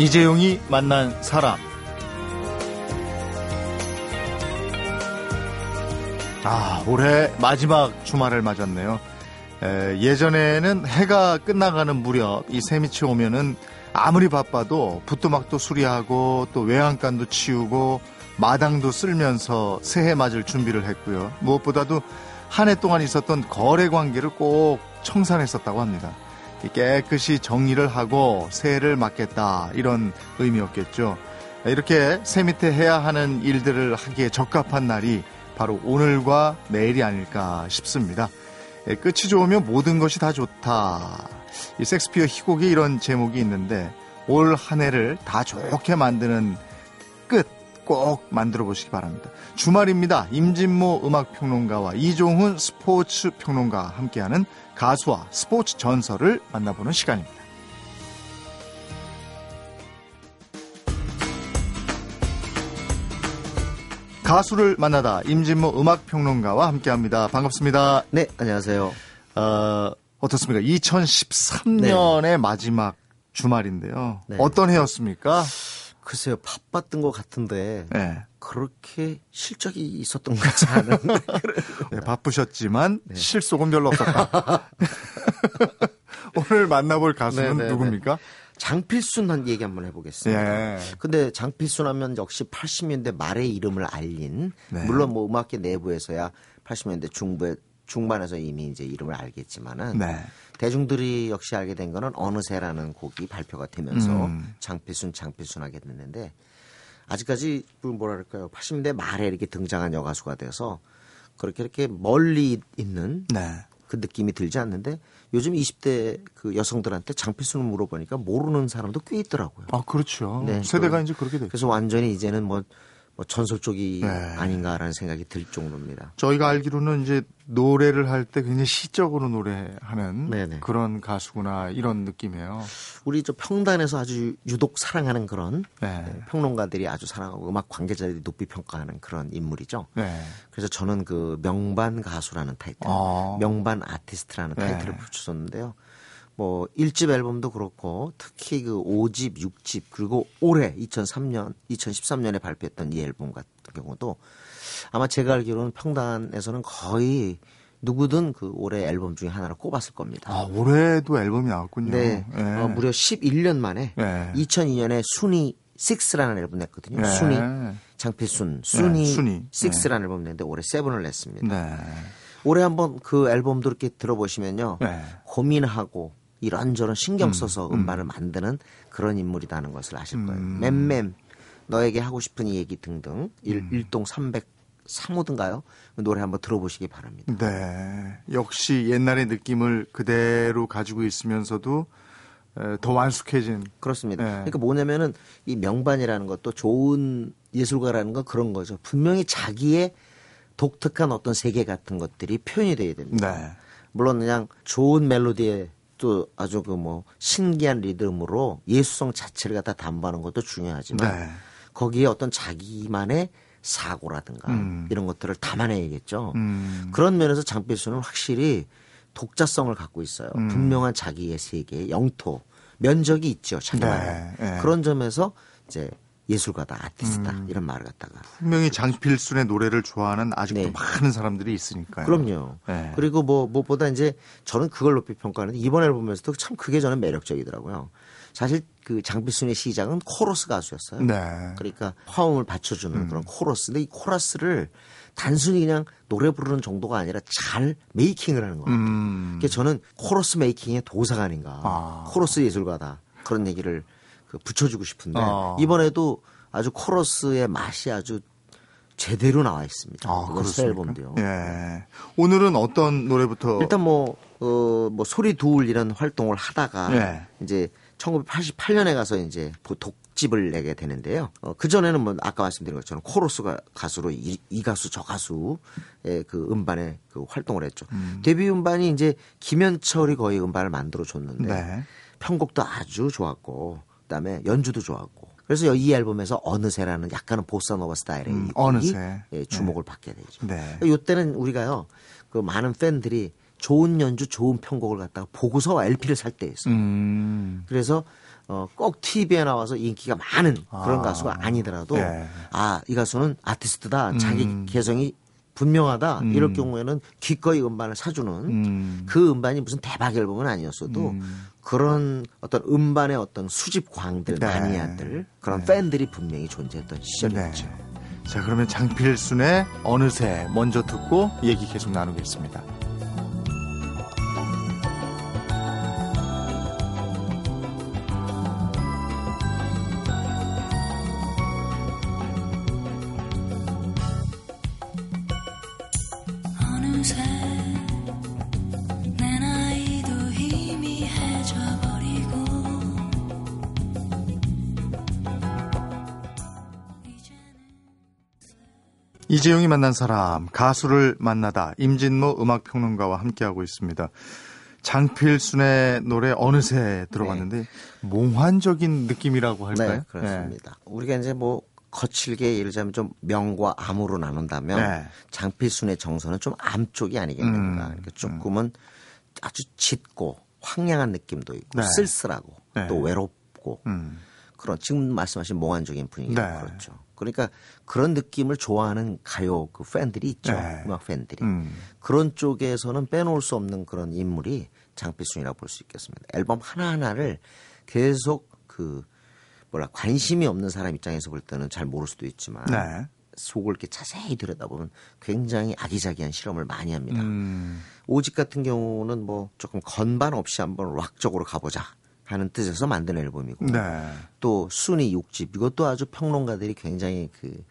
이재용이 만난 사람. 아, 올해 마지막 주말을 맞았네요. 에, 예전에는 해가 끝나가는 무렵 이 새밑이 오면은 아무리 바빠도 붓도막도 수리하고 또 외양간도 치우고 마당도 쓸면서 새해 맞을 준비를 했고요. 무엇보다도 한 해 동안 있었던 거래 관계를 꼭 청산했었다고 합니다. 깨끗이 정리를 하고 새해를 맞겠다 이런 의미였겠죠. 이렇게 새 밑에 해야 하는 일들을 하기에 적합한 날이 바로 오늘과 내일이 아닐까 싶습니다. 끝이 좋으면 모든 것이 다 좋다. 이 섹스피어 희곡에 이런 제목이 있는데 올 한 해를 다 좋게 만드는 끝 꼭 만들어 보시기 바랍니다. 주말입니다. 임진모 음악평론가와 이종훈 스포츠 평론가와 함께하는 가수와 스포츠 전설을 만나보는 시간입니다. 가수를 만나다 임진모 음악평론가와 함께합니다. 반갑습니다. 네, 안녕하세요. 어, 어떻습니까? 2013년의 네. 마지막 주말인데요. 네. 어떤 해였습니까? 글쎄요, 바빴던 것 같은데 네. 그렇게 실적이 있었던 것 같지 않은. 네, 바쁘셨지만 네. 실속은 별로 없었다. 오늘 만나볼 가수는 네네네. 네, 누굽니까? 장필순 한 얘기 한번 해보겠습니다. 예. 근데 장필순 하면 역시 80년대 말의 이름을 알린 네. 물론 뭐 음악계 내부에서야 80년대 중부에 중반에서 이미 이제 이름을 알겠지만은 네. 대중들이 역시 알게 된 거는 어느새라는 곡이 발표가 되면서 음. 장필순 장필순 하게 됐는데 아직까지 그 뭐랄까요 80년대 말에 이렇게 등장한 여가수가 돼서 그렇게 이렇게 멀리 있는 네. 그 느낌이 들지 않는데 요즘 20대 그 여성들한테 장필순을 물어보니까 모르는 사람도 꽤 있더라고요. 아 그렇죠. 네, 세대가 이제 그렇게 됐죠. 그래서 완전히 이제는 뭐뭐 전설 쪽이 네. 아닌가라는 생각이 들 정도입니다. 저희가 알기로는 이제 노래를 할 때 굉장히 시적으로 노래하는 네네. 그런 가수구나 이런 느낌이에요. 우리 저 평단에서 아주 유독 사랑하는 그런 네. 네 평론가들이 아주 사랑하고 음악 관계자들이 높이 평가하는 그런 인물이죠. 네. 그래서 저는 그 명반 가수라는 타이틀, 아. 명반 아티스트라는 네. 타이틀을 붙여줬는데요. 뭐 1집 앨범도 그렇고 특히 그 5집, 6집 그리고 올해 2003년, 2013년에 발표했던 이 앨범 같은 경우도 아마 제가 알기로는 평단에서는 거의 누구든 그 올해 앨범 중에 하나를 꼽았을 겁니다. 아, 올해도 앨범이 나왔군요. 네. 네. 어, 무려 11년 만에 네. 2002년에 순위 6라는 앨범 냈거든요. 네. 순위 장필순 순위 네. 순위 6라는 앨범 냈는데 올해 7을 냈습니다. 네. 올해 한번 그 앨범도 이렇게 들어보시면요. 네. 고민하고 이런저런 신경 써서 음, 반을 음. 만드는 그런 인물이라는 것을 아실 거예요. 음. 맴맴 너에게 하고 싶은 이 얘기 등등 일, 음. 일동 303호든가요? 노래 한번 들어보시기 바랍니다. 네. 역시 옛날의 느낌을 그대로 가지고 있으면서도 더 완숙해진. 그렇습니다. 네. 그러니까 뭐냐면은 이 명반이라는 것도 좋은 예술가라는 건 그런 거죠. 분명히 자기의 독특한 어떤 세계 같은 것들이 표현이 돼야 됩니다. 네. 물론 그냥 좋은 멜로디에 또 아주 그 뭐 신기한 리듬으로 예수성 자체를 갖다 담보하는 것도 중요하지만 네. 거기에 어떤 자기만의 사고라든가 음. 이런 것들을 담아내야겠죠. 음. 그런 면에서 장필수는 확실히 독자성을 갖고 있어요. 음. 분명한 자기의 세계, 영토, 면적이 있죠. 자기만 네. 네. 그런 점에서 이제 예술가다, 아티스트다 음. 이런 말을 갖다가 분명히 장필순의 노래를 좋아하는 아직도 네. 많은 사람들이 있으니까요. 그럼요. 네. 그리고 뭐 무엇보다 이제 저는 그걸 높이 평가하는데 이번 앨범에서도 참 그게 저는 매력적이더라고요. 사실 그 장필순의 시작은 코러스 가수였어요. 네. 그러니까 화음을 받쳐주는 음. 그런 코러스. 근데 이 코러스를 단순히 그냥 노래 부르는 정도가 아니라 잘 making을 하는 것 같아요. 음. 그러니까 저는 코러스 making의 도사가 아닌가. 아. 코러스 예술가다. 그런 얘기를 그 붙여주고 싶은데 어. 이번에도 아주 코러스의 맛이 아주 제대로 나와 있습니다. 아, 그렇습 앨범도요. 예. 오늘은 어떤 노래부터? 일단 뭐, 어, 뭐 소리 두울 이런 활동을 하다가 예. 이제 1988년에 가서 이제 독집을 내게 되는데요. 어, 그 전에는 뭐 아까 말씀드린 것처럼 코러스 가 가수로 이, 이 가수 저 가수의 그 음반에 그 활동을 했죠. 음. 데뷔 음반이 이제 김현철이 거의 음반을 만들어 줬는데 네. 편곡도 아주 좋았고 그다음에 연주도 좋았고. 그래서 이 앨범에서 어느새라는 약간은 보사노바 스타일의 음, 어느새 예, 주목을 네. 받게 되죠. 네. 이때는 우리가요 그 많은 팬들이 좋은 연주, 좋은 편곡을 갖다가 보고서 LP를 살 때였어요. 음. 그래서 어, 꼭 TV에 나와서 인기가 많은 그런 아. 가수가 아니더라도 예. 아, 이 가수는 아티스트다. 자기 음. 개성이 분명하다. 음. 이럴 경우에는 기꺼이 음반을 사주는 음. 그 음반이 무슨 대박 앨범은 아니었어도 음. 그런 어떤 음반의 어떤 수집 광들, 네. 마니아들 그런 네. 팬들이 분명히 존재했던 시절이었죠. 네. 자, 그러면 장필순의 어느새 먼저 듣고 얘기 계속 나누겠습니다. 이재용이 만난 사람, 가수를 만나다, 임진모 음악평론가와 함께하고 있습니다. 장필순의 노래 어느새 들어봤는데 몽환적인 느낌이라고 할까요? 네, 그렇습니다. 우리가 이제 뭐 거칠게 예를 들자면 좀 명과 암으로 나눈다면 네. 장필순의 정서는 좀 암 쪽이 아니겠는가. 음, 그러니까 조금은 아주 짙고 황량한 느낌도 있고 네. 쓸쓸하고 네. 또 외롭고 음. 그런 지금 말씀하신 몽환적인 분위기가 네. 그렇죠. 그러니까 그런 느낌을 좋아하는 가요 그 팬들이 있죠. 네. 음악 팬들이. 음. 그런 쪽에서는 빼놓을 수 없는 그런 인물이 장필순이라고 볼 수 있겠습니다. 앨범 하나하나를 계속 그 뭐라 관심이 없는 사람 입장에서 볼 때는 잘 모를 수도 있지만 네. 속을 이렇게 자세히 들여다보면 굉장히 아기자기한 실험을 많이 합니다. 음. 오직 같은 경우는 뭐 조금 건반 없이 한번 락적으로 가보자 하는 뜻에서 만든 앨범이고 네. 또 순위 6집 이것도 아주 평론가들이 굉장히 그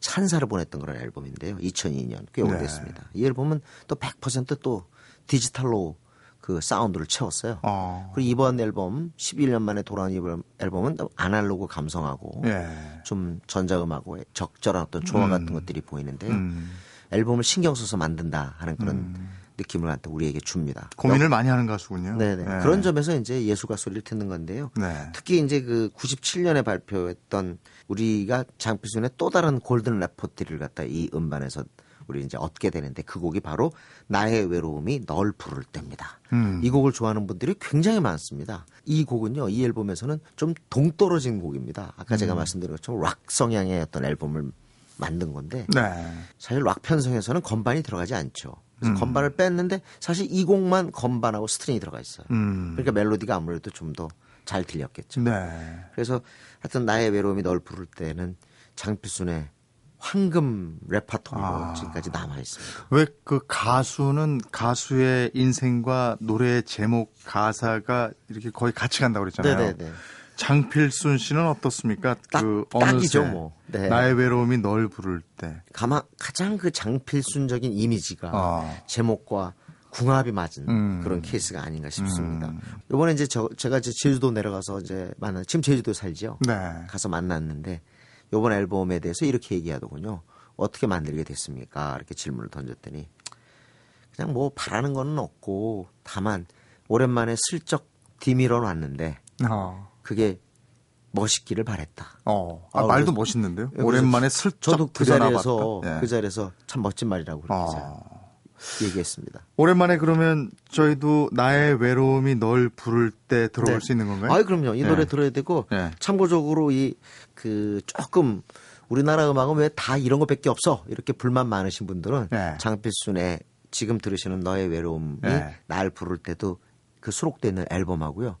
찬사를 보냈던 그런 앨범인데요. 2002년 꽤 네. 오래됐습니다. 이 앨범은 또 100%또 디지털로 그 사운드를 채웠어요. 어. 그리고 이번 앨범 11년 만에 돌아온 이번 앨범은 아날로그 감성하고 예. 좀 전자음하고의 적절한 어떤 조화 같은 것들이 보이는데요. 음. 앨범을 신경 써서 만든다 하는 그런 느낌을 한테 우리에게 줍니다. 고민을 많이 하는 가수군요. 네네. 예. 그런 점에서 이제 예술가 소리를 듣는 건데요. 네. 특히 이제 그 97년에 발표했던 우리가 장필순의 또 다른 골든 레퍼토리를 갖다 이 음반에서 우리 이제 얻게 되는데 그 곡이 바로 나의 외로움이 널 부를 때입니다. 음. 이 곡을 좋아하는 분들이 굉장히 많습니다. 이 곡은요, 이 앨범에서는 좀 동떨어진 곡입니다. 아까 음. 제가 말씀드린 것처럼 락 성향의 어떤 앨범을 만든 건데 네. 사실 락 편성에서는 건반이 들어가지 않죠. 그래서 음. 건반을 뺐는데 사실 이 곡만 건반하고 string이 들어가 있어요. 음. 그러니까 멜로디가 아무래도 좀 더 잘 들렸겠죠. 네. 그래서 하여튼 나의 외로움이 널 부를 때는 장필순의 황금 레파토리로 아. 지금까지 남아 있습니다. 왜 그 가수는 가수의 인생과 노래의 제목 가사가 이렇게 거의 같이 간다고 그랬잖아요. 네네네. 장필순 씨는 어떻습니까? 딱- 그 딱이죠, 뭐. 네. 나의 외로움이 널 부를 때. 가마 가장 그 장필순적인 이미지가 아. 제목과 궁합이 맞은 음. 그런 케이스가 아닌가 싶습니다. 음. 이번에 이제 저, 제가 이제 제주도 내려가서 이제 만나 지금 제주도 살죠. 네. 가서 만났는데 이번 앨범에 대해서 이렇게 얘기하더군요. 어떻게 만들게 됐습니까? 이렇게 질문을 던졌더니 그냥 뭐 바라는 거는 없고 다만 오랜만에 슬쩍 뒤밀어 놨는데 어. 그게 멋있기를 바랬다. 어. 아, 아, 말도 그래서- 멋있는데요. 그래서 오랜만에 슬쩍 저도 그. 자리에서 예. 그 자리에서 참 멋진 말이라고 어. 얘기했습니다. 오랜만에 그러면 저희도 나의 외로움이 널 부를 때 들어볼 네. 수 있는 건가요? 아이 그럼요. 이 노래 네. 들어야 되고 네. 참고적으로 이 그 조금 우리나라 음악은 왜 다 이런 것밖에 없어 이렇게 불만 많으신 분들은 네. 장필순의 지금 들으시는 너의 외로움이 네. 날 부를 때도 그 수록되어 있는 앨범하고요.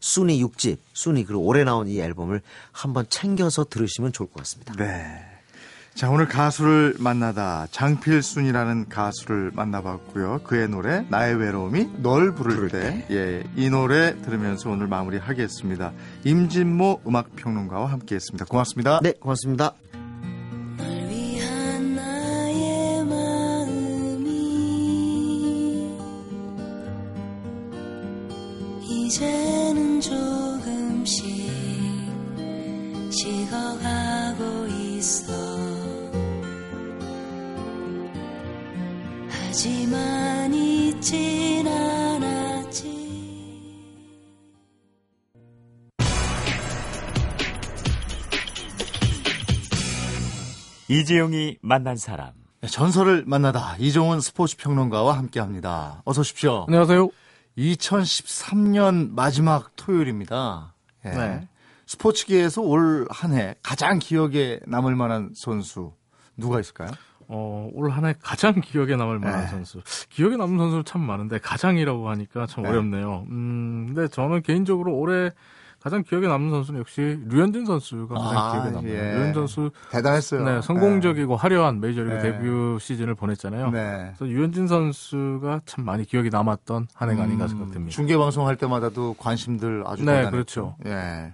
순위 6집, 순위 그리고 올해 나온 이 앨범을 한번 챙겨서 들으시면 좋을 것 같습니다. 네. 자, 오늘 가수를 만나다 장필순이라는 가수를 만나봤고요. 그의 노래 나의 외로움이 널 부를, 부를 때. 예, 이 노래 들으면서 오늘 마무리하겠습니다. 임진모 음악 평론가와 함께 했습니다. 고맙습니다. 네, 고맙습니다. 이제는 조금씩 식어가고 있어 하지만 잊진 않았지 이재용이 만난 사람. 네, 전설을 만나다 이종훈 스포츠 평론가와 함께 합니다. 어서 오십시오. 안녕하세요. 2013년 마지막 토요일입니다. 예. 네. 스포츠계에서 올 한 해 가장 기억에 남을 만한 선수 누가 있을까요? 어, 올 한 해 가장 기억에 남을 만한 네. 선수. 기억에 남는 선수는 참 많은데 가장이라고 하니까 참 네. 어렵네요. 음, 근데 저는 개인적으로 올해 가장 기억에 남는 선수는 역시 류현진 선수가 가장 아, 기억에 남아요. 예. 류현진 선수 대단했어요. 네, 성공적이고 화려한 메이저리그 네. 데뷔 시즌을 보냈잖아요. 네. 그래서 류현진 선수가 참 많이 기억이 남았던 한 해가 아닌가 음, 생각됩니다. 중계 방송할 때마다도 관심들 아주 네, 대단했죠. 그렇죠. 예.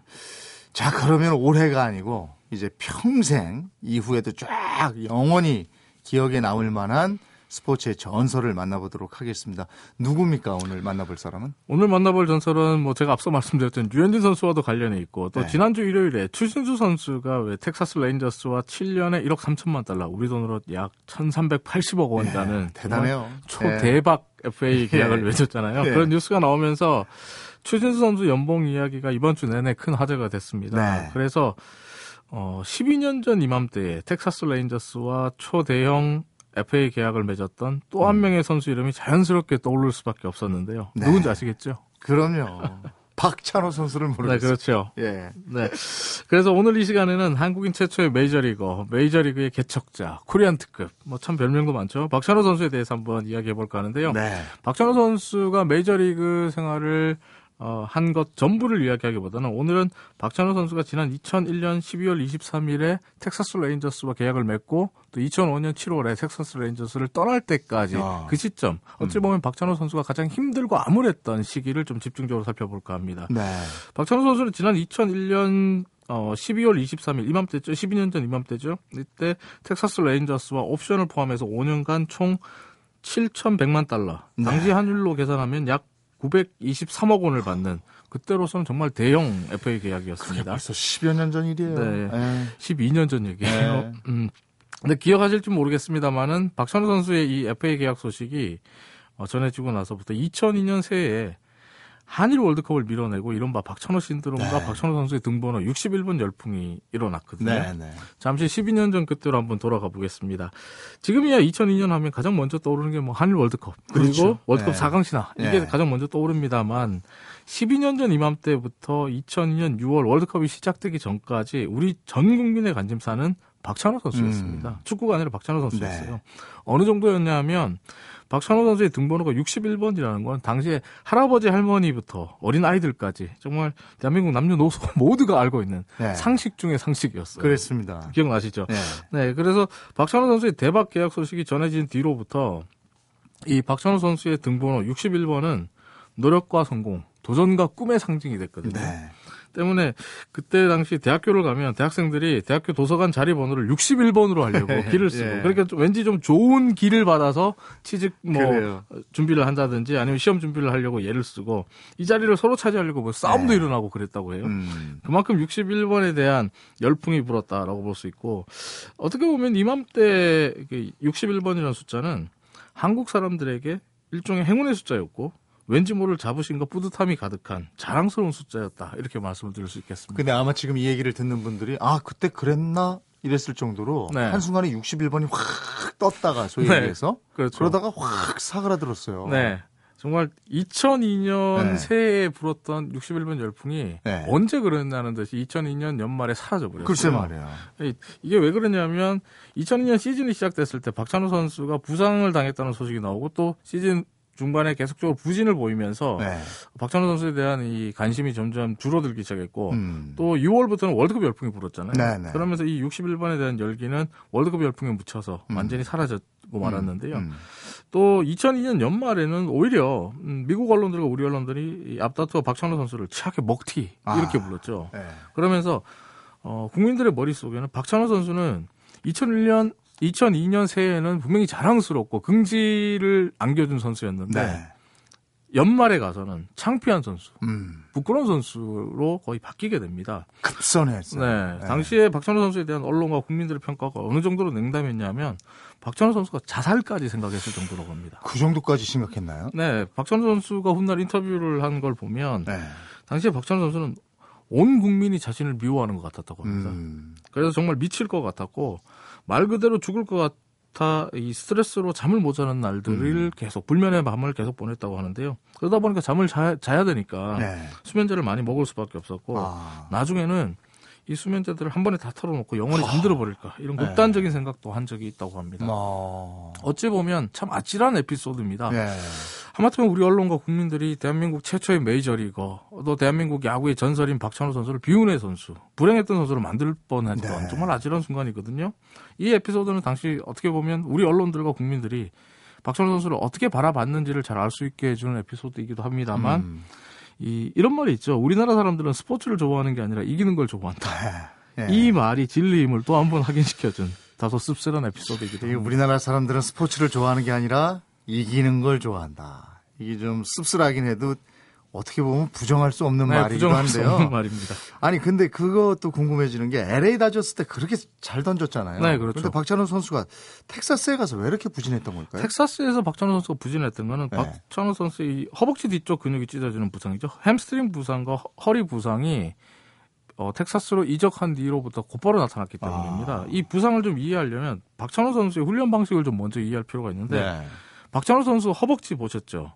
자, 그러면 올해가 아니고 이제 평생 이후에도 쫙 영원히 기억에 남을 만한 스포츠의 전설을 만나보도록 하겠습니다. 누굽니까 오늘 만나볼 사람은? 오늘 만나볼 전설은 뭐 제가 앞서 말씀드렸던 류현진 선수와도 관련이 있고 또 네. 지난주 일요일에 추신수 선수가 왜 텍사스 레인저스와 7년에 1억 3천만 달러 우리 돈으로 약 1,380억 원이라는 대단해요. 정말 초대박 FA 계약을 예. 맺었잖아요. 예. 그런 뉴스가 나오면서 추신수 선수 연봉 이야기가 이번 주 내내 큰 화제가 됐습니다. 네. 그래서 어 12년 전 이맘때에 텍사스 레인저스와 초대형 FA 계약을 맺었던 또 한 명의 선수 이름이 자연스럽게 떠오를 수밖에 없었는데요. 네. 누군지 아시겠죠? 그럼요. 박찬호 선수를 네, 모르겠어요. 그렇죠. 예. 네. 그래서 오늘 이 시간에는 한국인 최초의 메이저리거, 메이저리그의 개척자, 코리안 특급, 뭐 참 별명도 많죠. 박찬호 선수에 대해서 한번 이야기해 볼까 하는데요. 네. 박찬호 선수가 메이저리그 생활을 어, 한 것 전부를 이야기하기보다는 오늘은 박찬호 선수가 지난 2001년 12월 23일에 텍사스 레인저스와 계약을 맺고 또 2005년 7월에 텍사스 레인저스를 떠날 때까지 아. 그 시점 어찌 보면 박찬호 선수가 가장 힘들고 암울했던 시기를 좀 집중적으로 살펴볼까 합니다. 네. 박찬호 선수는 지난 2001년 어, 12월 23일 이맘때죠. 12년 전 이맘때죠. 이때 텍사스 레인저스와 옵션을 포함해서 5년간 총 7,100만 달러. 네. 당시 한율로 계산하면 약 923억 원을 받는 그때로서는 정말 대형 FA 계약이었습니다. 벌써 10여 년 전 일이에요. 네. 예. 12년 전 얘기예요. 네. 음. 근데 기억하실지 모르겠습니다만은 박찬호 선수의 이 FA 계약 소식이 어, 전해지고 나서부터 2002년 새해에 한일 월드컵을 밀어내고 이른바 박찬호 신드롬과 네. 박찬호 선수의 등번호 61번 열풍이 일어났거든요. 네, 네. 잠시 12년 전 그때로 한번 돌아가 보겠습니다. 지금이야 2002년 하면 가장 먼저 떠오르는 게 뭐 한일 월드컵 그리고 그렇죠. 월드컵 네. 4강 신화 이게 네. 가장 먼저 떠오릅니다만 12년 전 이맘때부터 2002년 6월 월드컵이 시작되기 전까지 우리 전 국민의 관심사는 박찬호 선수였습니다. 축구가 아니라 박찬호 선수였어요. 음. 네. 어느 정도였냐면 박찬호 선수의 등번호가 61번이라는 건 당시에 할아버지 할머니부터 어린 아이들까지 정말 대한민국 남녀노소 모두가 알고 있는 네. 상식 중의 상식이었어요. 그랬습니다. 기억나시죠? 네. 네, 그래서 박찬호 선수의 대박 계약 소식이 전해진 뒤로부터 이 박찬호 선수의 등번호 61번은 노력과 성공, 도전과 꿈의 상징이 됐거든요. 네. 때문에 그때 당시 대학교를 가면 대학생들이 대학교 도서관 자리 번호를 61번으로 하려고 길을 쓰고 예. 그러니까 좀 왠지 좀 좋은 길을 받아서 취직 뭐 그래요. 준비를 한다든지 아니면 시험 준비를 하려고 예를 쓰고 이 자리를 서로 차지하려고 뭐 싸움도 네. 일어나고 그랬다고 해요. 음. 그만큼 61번에 대한 열풍이 불었다라고 볼 수 있고 어떻게 보면 이맘때 61번이라는 숫자는 한국 사람들에게 일종의 행운의 숫자였고 왠지 모를 자부심과 뿌듯함이 가득한 자랑스러운 숫자였다 이렇게 말씀을 드릴 수 있겠습니다. 근데 아마 지금 이 얘기를 듣는 분들이 아 그때 그랬나 이랬을 정도로 네. 한순간에 61번이 확 떴다가 소위 네. 얘기해서 그렇죠. 그러다가 확 사그라들었어요. 네. 정말 2002년 네. 새해에 불었던 61번 열풍이 네. 언제 그랬냐는 듯이 2002년 연말에 사라져 버렸어요. 글쎄 말이야. 이- 이게 왜 그러냐면 2002년 시즌이 시작됐을 때 박찬호 선수가 부상을 당했다는 소식이 나오고 또 시즌 중반에 계속적으로 부진을 보이면서 네. 박찬호 선수에 대한 이 관심이 점점 줄어들기 시작했고 음. 또 6월부터는 월드컵 열풍이 불었잖아요. 네, 네. 그러면서 이 61번에 대한 열기는 월드컵 열풍에 묻혀서 음. 완전히 사라졌고 말았는데요. 음. 또 2002년 연말에는 오히려 음, 미국 언론들과 우리 언론들이 이 앞다투어 박찬호 선수를 치하게 먹튀 이렇게 아. 불렀죠. 네. 그러면서 어, 국민들의 머릿속에는 박찬호 선수는 2001년 2002년 새해에는 분명히 자랑스럽고 긍지를 안겨준 선수였는데 네. 연말에 가서는 창피한 선수, 음. 부끄러운 선수로 거의 바뀌게 됩니다. 급선했어요. 네, 당시에 박찬호 선수에 대한 언론과 국민들의 평가가 어느 정도로 냉담했냐면 박찬호 선수가 자살까지 생각했을 정도로 겁니다. 그 정도까지 심각했나요? 네, 박찬호 선수가 훗날 인터뷰를 한 걸 보면 네. 당시에 박찬호 선수는 온 국민이 자신을 미워하는 것 같았다고 합니다. 음. 그래서 정말 미칠 것 같았고 말 그대로 죽을 것 기타 이 스트레스로 잠을 못 자는 날들을 음. 계속 불면의 밤을 계속 보냈다고 하는데요. 그러다 보니까 잠을 자, 야 되니까 네. 수면제를 많이 먹을 수밖에 없었고 아. 나중에는 이 수면제들을 한 번에 다 털어놓고 영원히 잠들어 버릴까 이런 네. 극단적인 생각도 한 적이 있다고 합니다. 뭐. 어찌 보면 참 아찔한 에피소드입니다. 네. 하마터면 우리 언론과 국민들이 대한민국 최초의 메이저리거, 또 대한민국 야구의 전설인 박찬호 선수를 비운의 선수, 불행했던 선수로 만들 뻔했던 네. 정말 아찔한 순간이거든요. 이 에피소드는 당시 어떻게 보면 우리 언론들과 국민들이 박찬호 선수를 어떻게 바라봤는지를 잘 알 수 있게 해주는 에피소드이기도 합니다만 음. 이 이런 말이 있죠. 우리나라 사람들은 스포츠를 좋아하는 게 아니라 이기는 걸 좋아한다. 예. 이 말이 진리임을 또 한 번 확인시켜준 다소 씁쓸한 에피소드이기도 합니다. 우리나라 사람들은 스포츠를 좋아하는 게 아니라 이기는 걸 좋아한다. 이게 좀 씁쓸하긴 해도 어떻게 보면 부정할 수 없는 네, 말이기도 부정할 수 한데요. 없는 말입니다. 아니 근데 그것도 궁금해지는 게 LA 다저스 때 그렇게 잘 던졌잖아요. 네, 그렇죠. 근데 박찬호 선수가 텍사스에 가서 왜 이렇게 부진했던 걸까요? 텍사스에서 박찬호 선수가 부진했던 거는 네. 박찬호 선수의 이 허벅지 뒤쪽 근육이 찢어지는 부상이죠. 햄스트링 부상과 허- 허리 부상이 어, 텍사스로 이적한 뒤로부터 곧바로 나타났기 때문입니다. 아. 이 부상을 좀 이해하려면 박찬호 선수의 훈련 방식을 좀 먼저 이해할 필요가 있는데 네. 박찬호 선수 허벅지 보셨죠?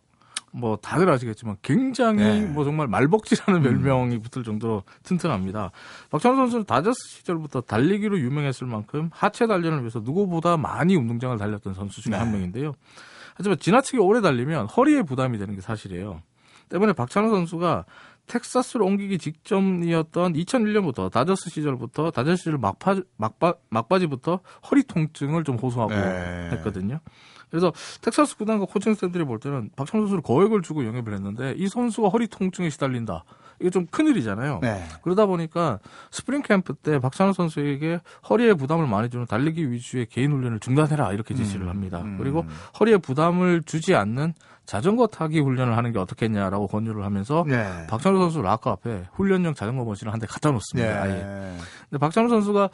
뭐 다들 아시겠지만 굉장히 네. 음. 뭐 정말 말벅지라는 별명이 붙을 정도로 튼튼합니다. 박찬호 선수는 다저스 시절부터 달리기로 유명했을 만큼 하체 단련을 위해서 누구보다 많이 운동장을 달렸던 선수 중에 네. 한 명인데요. 하지만 지나치게 오래 달리면 허리에 부담이 되는 게 사실이에요. 때문에 박찬호 선수가 텍사스로 옮기기 직전이었던 2001년부터 다저스 시절부터 다저스 시절 막파, 막바, 막바지부터 허리 통증을 좀 호소하고 네. 했거든요. 그래서 텍사스 구단과 코칭 스태프들이 볼 때는 박찬호 선수를 거액을 주고 영입을 했는데 이 선수가 허리 통증에 시달린다. 이게 좀 큰일이잖아요. 네. 그러다 보니까 스프링 캠프 때 박찬호 선수에게 허리에 부담을 많이 주는 달리기 위주의 개인 훈련을 중단해라 이렇게 지시를 합니다. 음. 그리고 허리에 부담을 주지 않는 자전거 타기 훈련을 하는 게 어떻겠냐라고 권유를 하면서 네. 박찬호 선수 락커 앞에 훈련용 자전거 머신을 한 대 갖다 놓습니다. 네. 아예. 근데 박찬호 선수가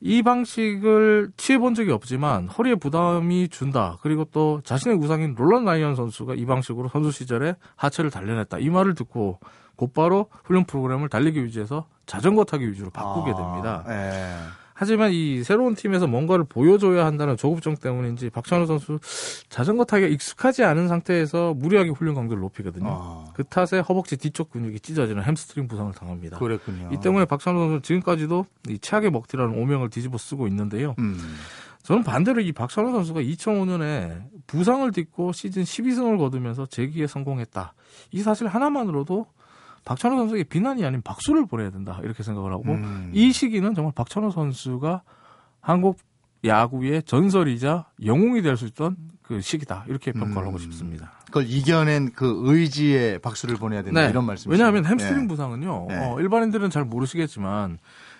이 방식을 취해 본 적이 없지만 허리에 부담이 준다. 그리고 또 자신의 우상인 롤런 라이언 선수가 이 방식으로 선수 시절에 하체를 단련했다. 이 말을 듣고 곧바로 훈련 프로그램을 달리기 위주에서 자전거 타기 위주로 바꾸게 됩니다. 아, 네. 하지만 이 새로운 팀에서 뭔가를 보여줘야 한다는 조급증 때문인지 박찬호 선수 자전거 타기가 익숙하지 않은 상태에서 무리하게 훈련 강도를 높이거든요. 아, 그 탓에 허벅지 뒤쪽 근육이 찢어지는 햄스트링 부상을 당합니다. 그랬군요. 이 때문에 박찬호 선수는 지금까지도 이 최악의 먹튀라는 오명을 뒤집어 쓰고 있는데요. 음. 저는 반대로 이 박찬호 선수가 2005년에 부상을 딛고 시즌 12승을 거두면서 재기에 성공했다. 이 사실 하나만으로도 박찬호 선수에게 비난이 아닌 박수를 보내야 된다. 이렇게 생각을 하고 음. 이 시기는 정말 박찬호 선수가 한국 야구의 전설이자 영웅이 될 수 있던 그 시기다. 이렇게 평가를 하고 음. 싶습니다. 그걸 이겨낸 그 의지에 박수를 보내야 된다 이런 말씀이시죠. 왜냐하면 햄스트링 네. 부상은요. 네. 어, 일반인들은 잘 모르시겠지만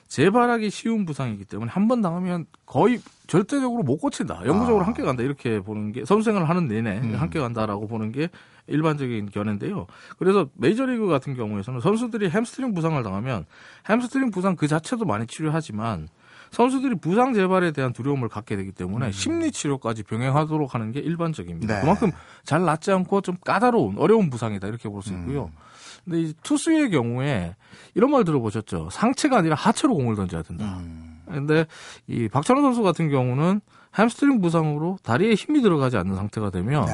재발하기 쉬운 부상이기 때문에 한 번 당하면 거의 절대적으로 못 고친다. 영구적으로 아. 함께 간다. 이렇게 보는 게 선수 생활을 하는 내내 음. 함께 간다라고 보는 게 일반적인 견해인데요. 그래서 메이저리그 같은 경우에서는 선수들이 햄스트링 부상을 당하면 햄스트링 부상 그 자체도 많이 치료하지만 선수들이 부상 재발에 대한 두려움을 갖게 되기 때문에 심리 치료까지 병행하도록 하는 게 일반적입니다. 음. 네. 그만큼 잘 낫지 않고 좀 까다로운 어려운 부상이다 이렇게 볼 수 있고요. 음. 근데 이 투수의 경우에 이런 말 들어보셨죠? 상체가 아니라 하체로 공을 던져야 된다. 음. 근데 이 박찬호 선수 같은 경우는 햄스트링 부상으로 다리에 힘이 들어가지 않는 상태가 되면 네.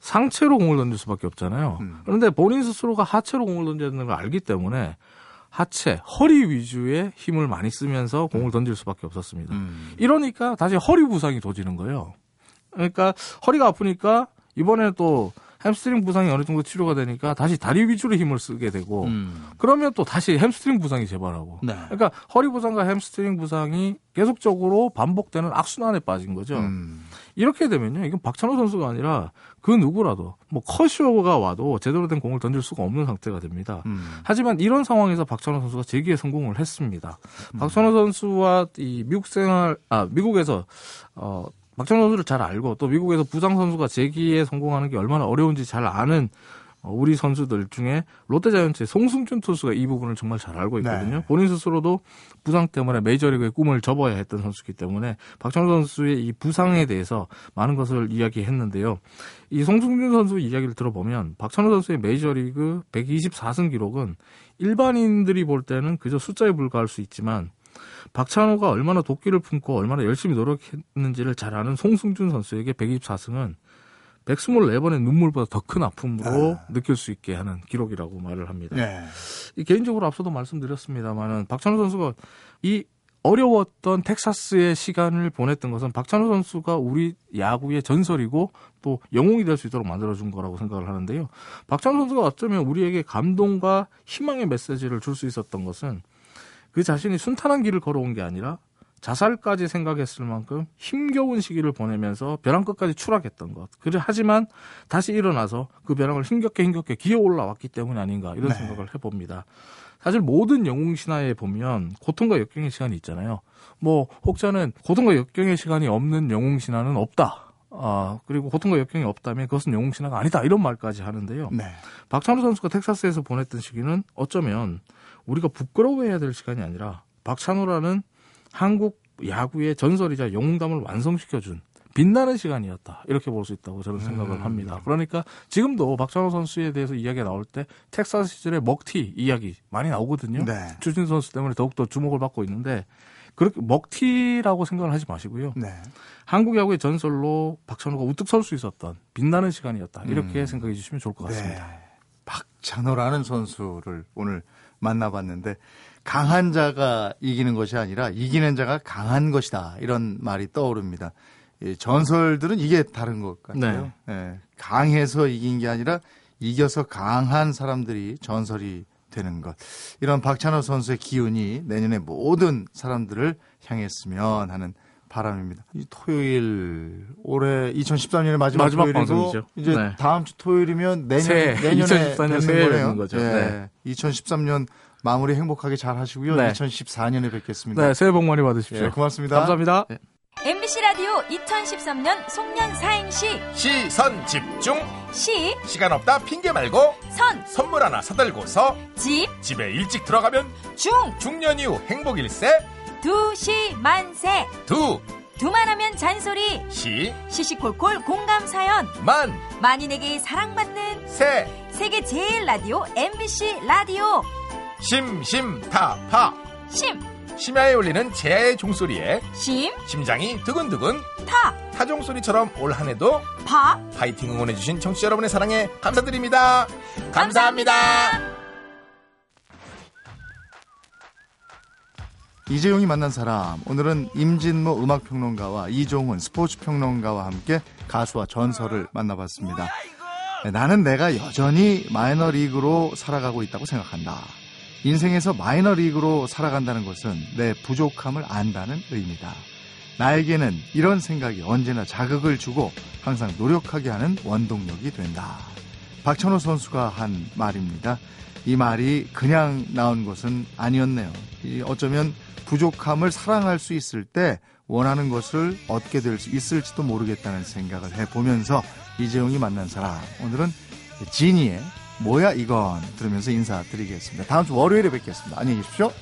상체로 공을 던질 수밖에 없잖아요. 음. 그런데 본인 스스로가 하체로 공을 던져야 되는 걸 알기 때문에 하체, 허리 위주의 힘을 많이 쓰면서 공을 던질 수밖에 없었습니다. 음. 이러니까 다시 허리 부상이 도지는 거예요. 그러니까 허리가 아프니까 이번에 또 햄스트링 부상이 어느 정도 치료가 되니까 다시 다리 위주로 힘을 쓰게 되고 음. 그러면 또 다시 햄스트링 부상이 재발하고 네. 그러니까 허리 부상과 햄스트링 부상이 계속적으로 반복되는 악순환에 빠진 거죠. 음. 이렇게 되면요, 이건 박찬호 선수가 아니라 그 누구라도 뭐 커쇼가 와도 제대로 된 공을 던질 수가 없는 상태가 됩니다. 음. 하지만 이런 상황에서 박찬호 선수가 재기에 성공을 했습니다. 음. 박찬호 선수와 이 미국 생활, 아 미국에서 어 박찬호 선수를 잘 알고 또 미국에서 부상 선수가 재기에 성공하는 게 얼마나 어려운지 잘 아는 어, 우리 선수들 중에 롯데자이언츠의 송승준 투수가 이 부분을 정말 잘 알고 있거든요. 네. 본인 스스로도 부상 때문에 메이저리그의 꿈을 접어야 했던 선수이기 때문에 박찬호 선수의 이 부상에 대해서 많은 것을 이야기했는데요. 이 송승준 선수 이야기를 들어보면 박찬호 선수의 메이저리그 124승 기록은 일반인들이 볼 때는 그저 숫자에 불과할 수 있지만 박찬호가 얼마나 도끼를 품고 얼마나 열심히 노력했는지를 잘 아는 송승준 선수에게 124승은 124번의 눈물보다 더 큰 아픔으로 아. 느낄 수 있게 하는 기록이라고 말을 합니다. 예. 이 개인적으로 앞서도 말씀드렸습니다만은 박찬호 선수가 이 어려웠던 텍사스의 시간을 보냈던 것은 박찬호 선수가 우리 야구의 전설이고 또 영웅이 될 수 있도록 만들어준 거라고 생각을 하는데요. 박찬호 선수가 어쩌면 우리에게 감동과 희망의 메시지를 줄 수 있었던 것은 그 자신이 순탄한 길을 걸어온 게 아니라 자살까지 생각했을 만큼 힘겨운 시기를 보내면서 벼랑 끝까지 추락했던 것. 그래 하지만 다시 일어나서 그 벼랑을 힘겹게 힘겹게 기어 올라왔기 때문 아닌가 이런 네. 생각을 해봅니다. 사실 모든 영웅 신화에 보면 고통과 역경의 시간이 있잖아요. 뭐 혹자는 고통과 역경의 시간이 없는 영웅 신화는 없다. 아 그리고 고통과 역경이 없다면 그것은 영웅 신화가 아니다 이런 말까지 하는데요. 네. 박찬호 선수가 텍사스에서 보냈던 시기는 어쩌면 우리가 부끄러워해야 될 시간이 아니라 박찬호라는 한국 야구의 전설이자 영웅담을 완성시켜준 빛나는 시간이었다. 이렇게 볼 수 있다고 저는 생각을 합니다. 그러니까 지금도 박찬호 선수에 대해서 이야기가 나올 때 텍사스 시절의 먹튀 이야기 많이 나오거든요. 네. 추진 선수 때문에 더욱더 주목을 받고 있는데 그렇게 먹튀라고 생각을 하지 마시고요. 네. 한국 야구의 전설로 박찬호가 우뚝 설 수 있었던 빛나는 시간이었다. 이렇게 생각해 주시면 좋을 것 같습니다. 네. 박찬호라는 선수를 오늘 만나봤는데 강한 자가 이기는 것이 아니라 이기는 자가 강한 것이다 이런 말이 떠오릅니다. 이 전설들은 이게 다른 것 같아요. 예, 강해서 이긴 게 아니라 이겨서 강한 사람들이 전설이 되는 것. 이런 박찬호 선수의 기운이 내년에 모든 사람들을 향했으면 하는 바람입니다. 이 토요일 올해 2013년의 마지막, 마지막 토요일이고 방송이죠. 이제 네. 다음 주 토요일이면 내년 새해, 내년에 2014년 되는 새해에 거네요. 되는 거죠. 예. 네. 2013년 마무리 행복하게 잘 하시고요. 네. 2014년에 뵙겠습니다. 네, 새해 복 많이 받으십시오. 예, 고맙습니다. 감사합니다. MBC 라디오 2013년 송년 사행시. 시선 집중. 시, 시간 없다 핑계 말고 선, 선물 하나 사들고서 집, 집에 일찍 들어가면 중, 중년 이후 행복 일세. 두시 만세. 두. 두만하면 잔소리. 시, 시시콜콜 공감 사연. 만, 만인에게 사랑받는 세, 세계 제일 라디오 MBC 라디오 심, 심, 타, 파. 심, 심야에 울리는 제야의 종소리에 심, 심장이 두근두근 타, 타종 소리처럼 올 한해도 파 파이팅 응원해주신 청취자 여러분의 사랑에 감사드립니다. 감사합니다. 이재용이 만난 사람 오늘은 임진모 음악평론가와 이종훈 스포츠평론가와 함께 가수와 전설을 만나봤습니다. 네, 나는 내가 여전히 마이너리그로 살아가고 있다고 생각한다. 인생에서 마이너리그로 살아간다는 것은 내 부족함을 안다는 의미다. 나에게는 이런 생각이 언제나 자극을 주고 항상 노력하게 하는 원동력이 된다. 박찬호 선수가 한 말입니다. 이 말이 그냥 나온 것은 아니었네요. 이 어쩌면 부족함을 사랑할 수 있을 때 원하는 것을 얻게 될 수 있을지도 모르겠다는 생각을 해보면서 이재용이 만난 사람 오늘은 지니의 뭐야 이건 들으면서 인사드리겠습니다. 다음 주 월요일에 뵙겠습니다. 안녕히 계십시오.